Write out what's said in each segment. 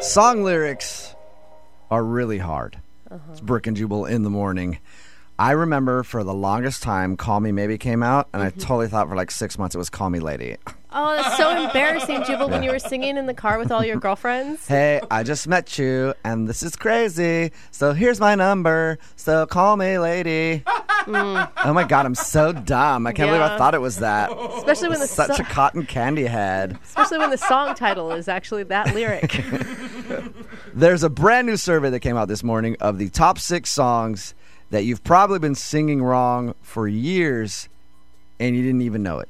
Song lyrics are really hard. Uh-huh. It's Brooke and Jubal in the morning. I remember for the longest time, Call Me Maybe came out, and I mm-hmm. totally thought for like six months it was Call Me Lady. Oh, that's so embarrassing, Jubal, when you were singing in the car with all your girlfriends. Hey, I just met you, and this is crazy. So here's my number. So call me lady. Oh my god, I'm so dumb. I can't believe I Yeah. thought it was that. Especially when the Such so- a cotton candy head. especially when the song title is actually that lyric. There's a brand new survey that came out this morning of the top six songs that you've probably been singing wrong for years and you didn't even know it.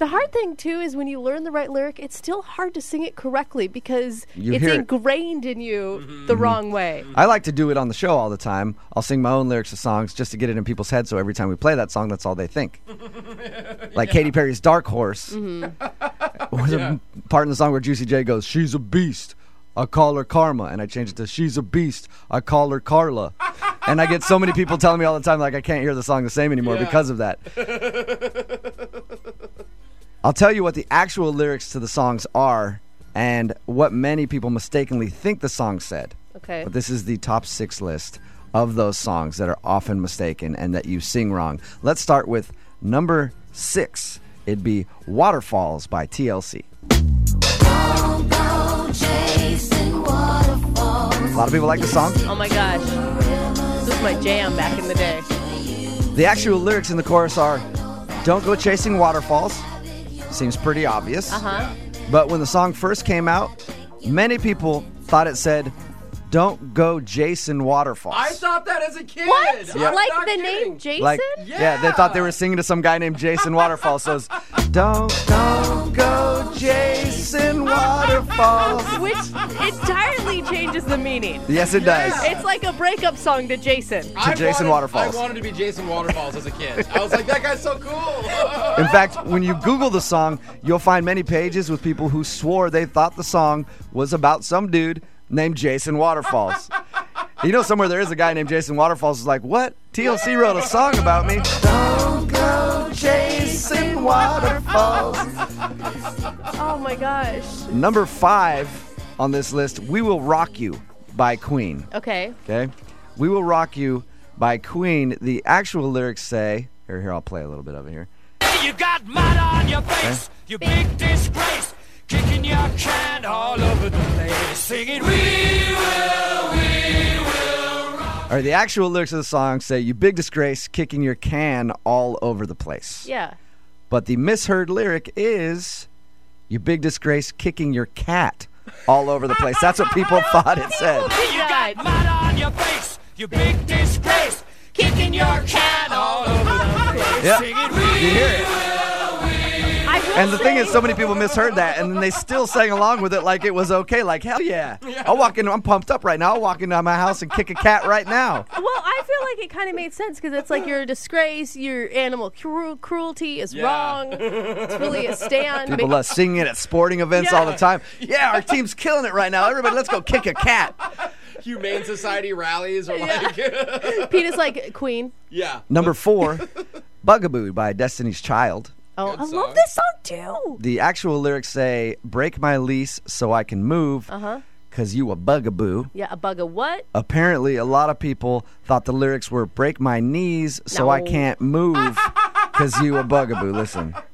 The hard thing too is when you learn the right lyric, it's still hard to sing it correctly because You it's hear it. ingrained in you mm-hmm. the mm-hmm. wrong way. I like to do it on the show all the time. I'll sing my own lyrics to songs just to get it in people's heads so every time we play that song, that's all they think. Like Katy Perry's Dark Horse. Mm-hmm. was a part in the song where Juicy J goes, She's a beast. I call her Karma. And I change it to She's a beast. I call her Carla. and I get so many people telling me all the time, like, I can't hear the song the same anymore Yeah. because of that. I'll tell you what the actual lyrics to the songs are and what many people mistakenly think the song said. Okay. But this is the top six list of those songs that are often mistaken and that you sing wrong. Let's start with number six. It'd be Waterfalls by TLC. A lot of people like the song. Oh my gosh. This was my jam back in the day. The actual lyrics in the chorus are Don't go chasing waterfalls. Seems pretty obvious. Uh huh. But when the song first came out, many people thought it said, Don't go Jason Waterfalls. I thought that as a kid. What? I'm Like the kidding. name Jason? Like, yeah. they thought they were singing to some guy named Jason Waterfalls. So it's, don't, don't go Jason Waterfalls. Which entirely changes the meaning. Yes, it does. It's like a breakup song to Jason. I Jason wanted, Waterfalls. I wanted to be Jason Waterfalls as a kid. I was like, that guy's so cool. In fact, when you Google the song, you'll find many pages with people who swore they thought the song was about some dude named Jason Waterfalls. you know, somewhere there is a guy named Jason Waterfalls who's like, what? TLC wrote a song about me. Don't go chasing waterfalls. Oh my gosh. Number five on this list, We Will Rock You by Queen. Okay. Okay? We Will Rock You by Queen. The actual lyrics say, here, here, I'll play a little bit of it here. You got mud on your face, you big disgrace, kicking your can all over the place, singing, We will, we will rock. All right, the actual lyrics of the song say, You big disgrace, kicking your can all over the place. Yeah. But the misheard lyric is, You big disgrace, kicking your cat all over the place. That's what people thought it said. You got mud on your face, you big disgrace, kicking your can all over the place, Yep. singing, You We hear it. I will And the thing is, so many people misheard that, and then they still sang along with it like it was okay. Like, hell yeah. I'll walk in, I'm pumped up right now. I'll walk into my house and kick a cat right now. Well, I feel like it kind of made sense because it's like you're a disgrace, your animal cru- cruelty is Yeah. wrong. It's really a stand. People uh, singing it at sporting events all the time. Yeah, our team's killing it right now. Everybody, let's go kick a cat. Humane Society rallies are like, Pete is like queen. yeah. Number four, Bugaboo by Destiny's Child. Oh, Good I song. love this song too. The actual lyrics say, Break my lease so I can move, Uh huh. cause you a bugaboo. Yeah, a bug of what? Apparently, a lot of people thought the lyrics were, Break my knees so I No. can't move, cause you a bugaboo. Listen.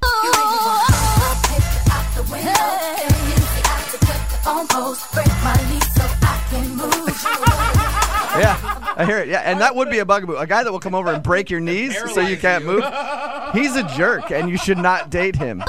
Yeah, I hear it. Yeah, and that would be a bugaboo. A guy that will come over and break your knees so you can't move. He's a jerk, and you should not date him.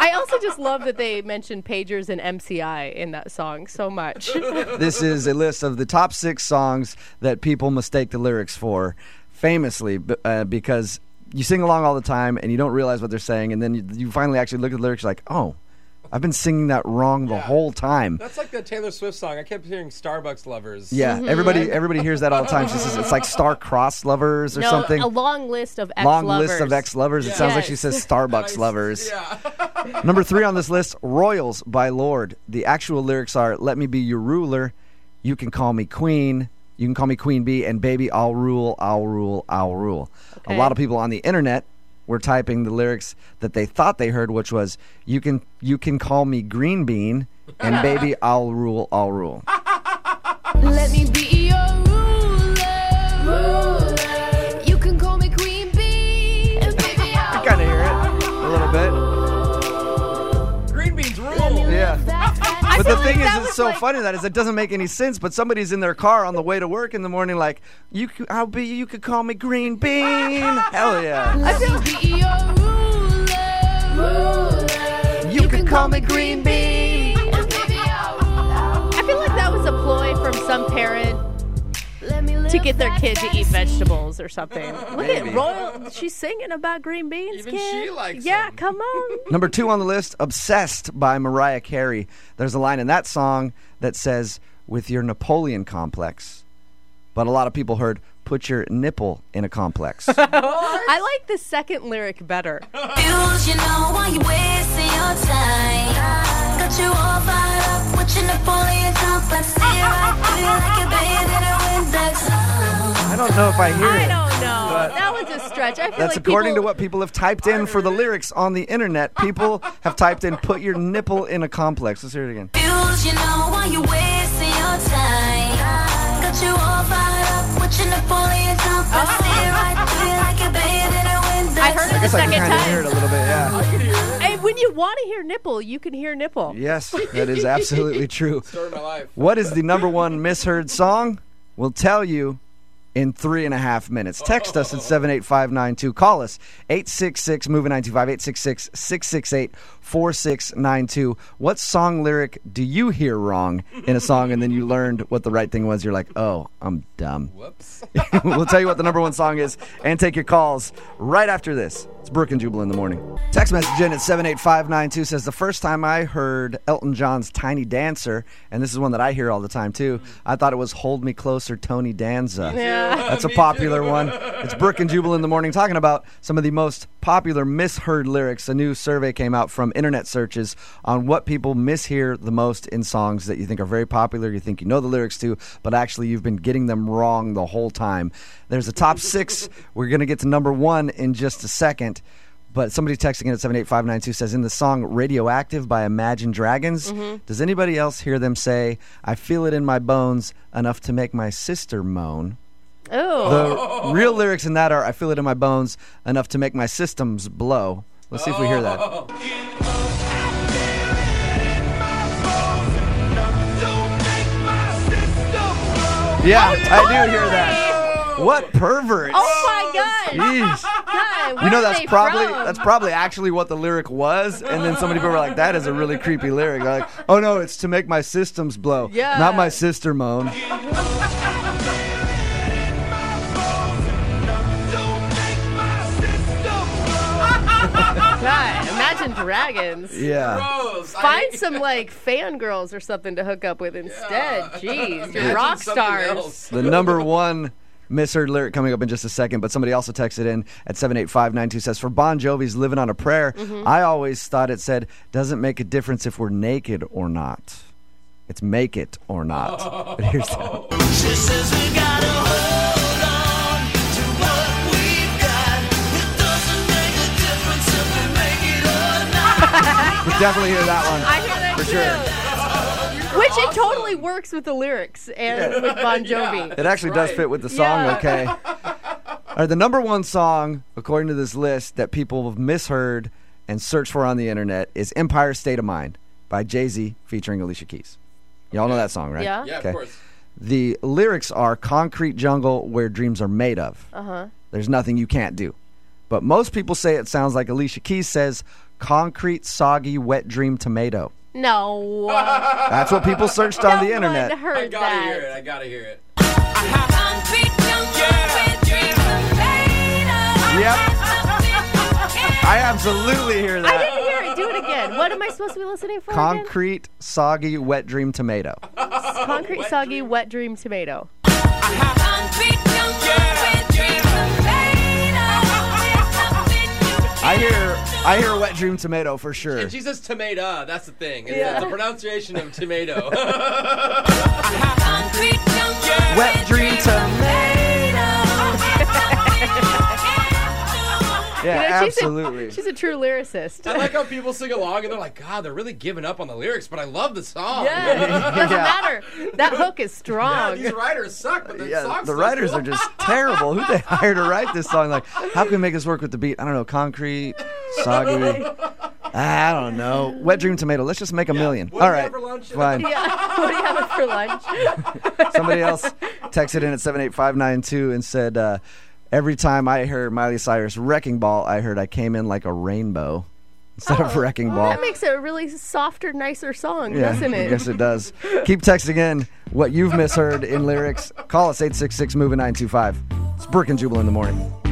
I also just love that they mentioned pagers and MCI in that song so much. This is a list of the top six songs that people mistake the lyrics for, famously, uh, because you sing along all the time and you don't realize what they're saying, and then you, you finally actually look at the lyrics like, oh, I've been singing that wrong the Yeah. whole time. That's like the Taylor Swift song. I kept hearing Starbucks lovers. Yeah, mm-hmm. everybody everybody hears that all the time. She says it's like star-crossed lovers or no, something. a long list of ex Long lovers. Long list of ex-lovers. It sounds like she says Starbucks lovers. Yeah. Number three on this list, Royals by Lorde. The actual lyrics are Let me be your ruler. You can call me queen. You can call me Queen Bee, and baby, I'll rule, I'll rule, I'll rule. A lot of people on the internet were typing the lyrics that they thought they heard, which was "You can you can call me Green Bean, and baby, I'll rule, I'll rule." Let me be But feel the like thing is, it's was so like- funny that is it doesn't make any sense. But somebody's in their car on the way to work in the morning, like you, could, I'll be, you could call me Green Bean. Hell yeah. Let me be your ruler. You could call me Green Bean. And I'll rule. I feel like that was a ploy from some parent Let me live to get their kid to eat vegetables or something. Look Maybe. at Royal. She's singing about green beans, Even kid. she likes Yeah, them. come on. Number two on the list, "Obsessed" by Mariah Carey. There's a line in that song that says, "With your Napoleon complex," but a lot of people heard, "Put your nipple in a complex." I like the second lyric better. Confused, you know don't know if I hear I it. don't know. That was a stretch. I feel That's like according people, to what people have typed in for the lyrics on the internet. People have typed in "Put your nipple in a complex." Let's hear it again. Confused, you know why you wasting your time. Got you all fired up with your Napoleon complex. See it right through you like you're bathed in a Windex. I heard it I the guess I can second kind of hear it time. a little bit. Yeah. Hey, when you want to hear nipple, you can hear nipple. Yes, that is absolutely true. Story of my life. What is the number one misheard song? We'll tell you in three and a half minutes. Text us at 78592. Call us 866 Movie 925 866 668 4692. What song lyric do you hear wrong in a song and then you learned what the right thing was? You're like, oh, I'm dumb. Whoops. we'll tell you what the number one song is and take your calls right after this. It's Brooke and Jubal in the morning. Text message in at 78592 says, The first time I heard Elton John's Tiny Dancer, and this is one that I hear all the time too, I thought it was Hold Me Closer, Tony Danza. Yeah. That's a popular one. It's Brooke and Jubal in the morning talking about some of the most popular misheard lyrics. A new survey came out from internet searches on what people mishear the most in songs that you think are very popular, you think you know the lyrics to, but actually you've been getting them wrong the whole time. There's a top six. We're going to get to number one in just a second. But somebody texting in at 78592 says, in the song Radioactive by Imagine Dragons, mm-hmm. does anybody else hear them say, I feel it in my bones enough to make my sister moan? Oh. The real lyrics in that are I feel it in my bones enough to make my systems blow. Let's see if we hear that. Oh. Yeah, I do hear that. What perverts. Oh my God. Jeez. God, You know are that's they probably from? that's probably actually what the lyric was, and then so many people were like, "That is a really creepy lyric." They're like, "Oh no, it's to make my systems blow, Yeah. not my sister moan." Dragons. Yeah, Gross. I Find hate- some like fangirls or something to hook up with instead. Jeez, you're rock something stars. else. the number one misheard lyric coming up in just a second, but somebody also texted in at 78592 says, For Bon Jovi's Living on a Prayer, mm-hmm. I always thought it said, doesn't make a difference if we're naked or not. It's make it or not. But here's that. Oh. She says we gotta hold not. Definitely hear that one. I hear that For too. sure. Which it totally works with the lyrics and with Bon Jovi. It actually does fit with the song, Yeah. okay. All right, the number one song, according to this list, that people have misheard and searched for on the internet is Empire State of Mind by Jay Z featuring Alicia Keys. Y'all know that song, right? Yeah. Yeah, Okay. of course. The lyrics are concrete jungle where dreams are made of. Uh huh. There's nothing you can't do. But most people say it sounds like Alicia Keys says concrete, soggy, wet dream tomato. No. That's what people searched on the No one internet. heard I gotta that. hear it. I gotta hear it. Concrete jungle where dreams are made of. Yep. I absolutely hear I that. didn't hear it. Do it again. What am I supposed to be listening for? again? Concrete, soggy, wet dream tomato. Concrete, Wet soggy, dream. wet dream tomato. I hear I wet dream tomato for sure. And she says tomato. That's the thing. It's Yeah. the pronunciation of tomato. Wet dream tomato. Yeah, You know, she's a- absolutely. She's a true lyricist. I like how people sing along and they're like, God, they're really giving up on the lyrics, but I love the song. Yeah, doesn't Yeah. matter. That hook is Yeah, strong. these writers suck, but the yeah, song's the writers cool. are just terrible. Who they hired to write this song? Like, how can we make this work with the beat? I don't know. Concrete, soggy. I don't know. Wet dream tomato. Let's just make a million. What do All you right, have for lunch? fine. yeah. What do you have for lunch? Somebody else texted in at seven eight five nine two and said, uh, "Every time I heard Miley Cyrus wrecking ball, I heard I came in like a rainbow instead of oh, wrecking ball." That makes it a really softer, nicer song, Yeah, doesn't it? Yes, it does. Keep texting in what you've misheard in lyrics. Call us 866 Moving 925. It's Brooke and Jubal in the morning.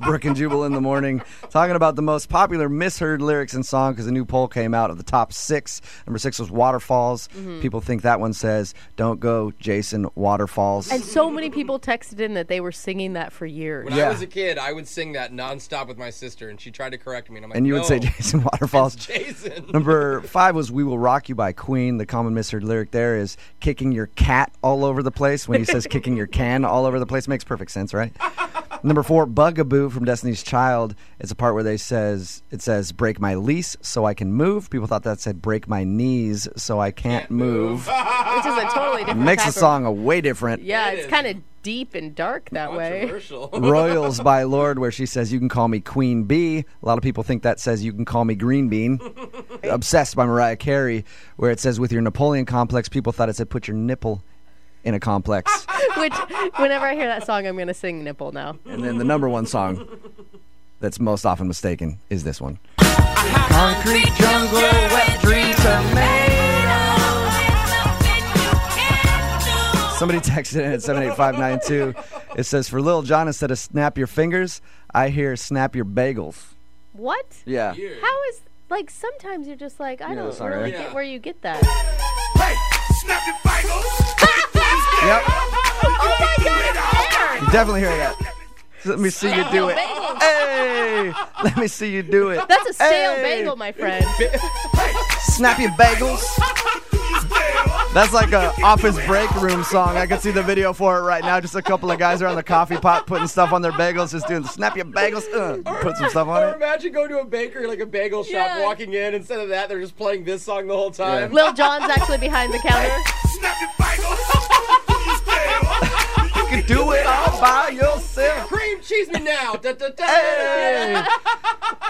Brooke and Jubal in the morning, talking about the most popular misheard lyrics in song because a new poll came out of the top six. Number six was Waterfalls. Mm-hmm. People think that one says, Don't go, Jason, Waterfalls. And so many people texted in that they were singing that for years. When Yeah. I was a kid, I would sing that nonstop with my sister, and she tried to correct me, and I'm like, and you would say Jason Waterfalls. Jason. Number five was "We Will Rock You" by Queen. The common misheard lyric there is "kicking your cat all over the place." When he says "kicking your can all over the place," makes perfect sense, right? Number four, "Bugaboo" from Destiny's Child. It's a part where they says it says "break my lease so I can move." People thought that said "break my knees so I can't, move." Which is a totally different Makes the song a way different. Yeah, It it's kind of deep and dark that way. Royals by Lorde, where she says, You can call me Queen Bee. A lot of people think that says, You can call me Green Bean. Obsessed by Mariah Carey, where it says, With your Napoleon complex, people thought it said, Put your nipple in a complex. Which, whenever I hear that song, I'm going to sing Nipple now. and then the number one song that's most often mistaken is this one. Concrete jungle, wet dream Somebody texted in at 78592. It says, For Lil Jon, instead of snap your fingers, I hear snap your bagels. What? Yeah. How is, like, sometimes you're just like, I know don't song, really right? get Yeah. where you get that. Yep. Definitely hear that. Let me see you do it. Bagels. Hey, let me see you do it. That's a stale Hey. bagel, my friend. Snap your bagels. That's like a office break room song. I can see the video for it right now. Just a couple of guys around the coffee pot putting stuff on their bagels, just doing the snap your bagels. Uh, put some stuff on Or it. imagine going to a bakery, like a bagel shop, Yeah. walking in. Instead of that, they're just playing this song the whole time. Lil Jon's actually behind the counter. You can do it all by yourself. Cream cheese me now. Da, da, da. Hey.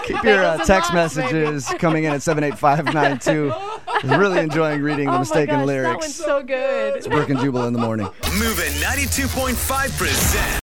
Keep your uh, Bagels and text baby. messages coming in at 78592. Really enjoying reading the Oh my mistaken gosh, that lyrics. one's so good. Brooke and Jubal in the morning. Moving 92.5 presents.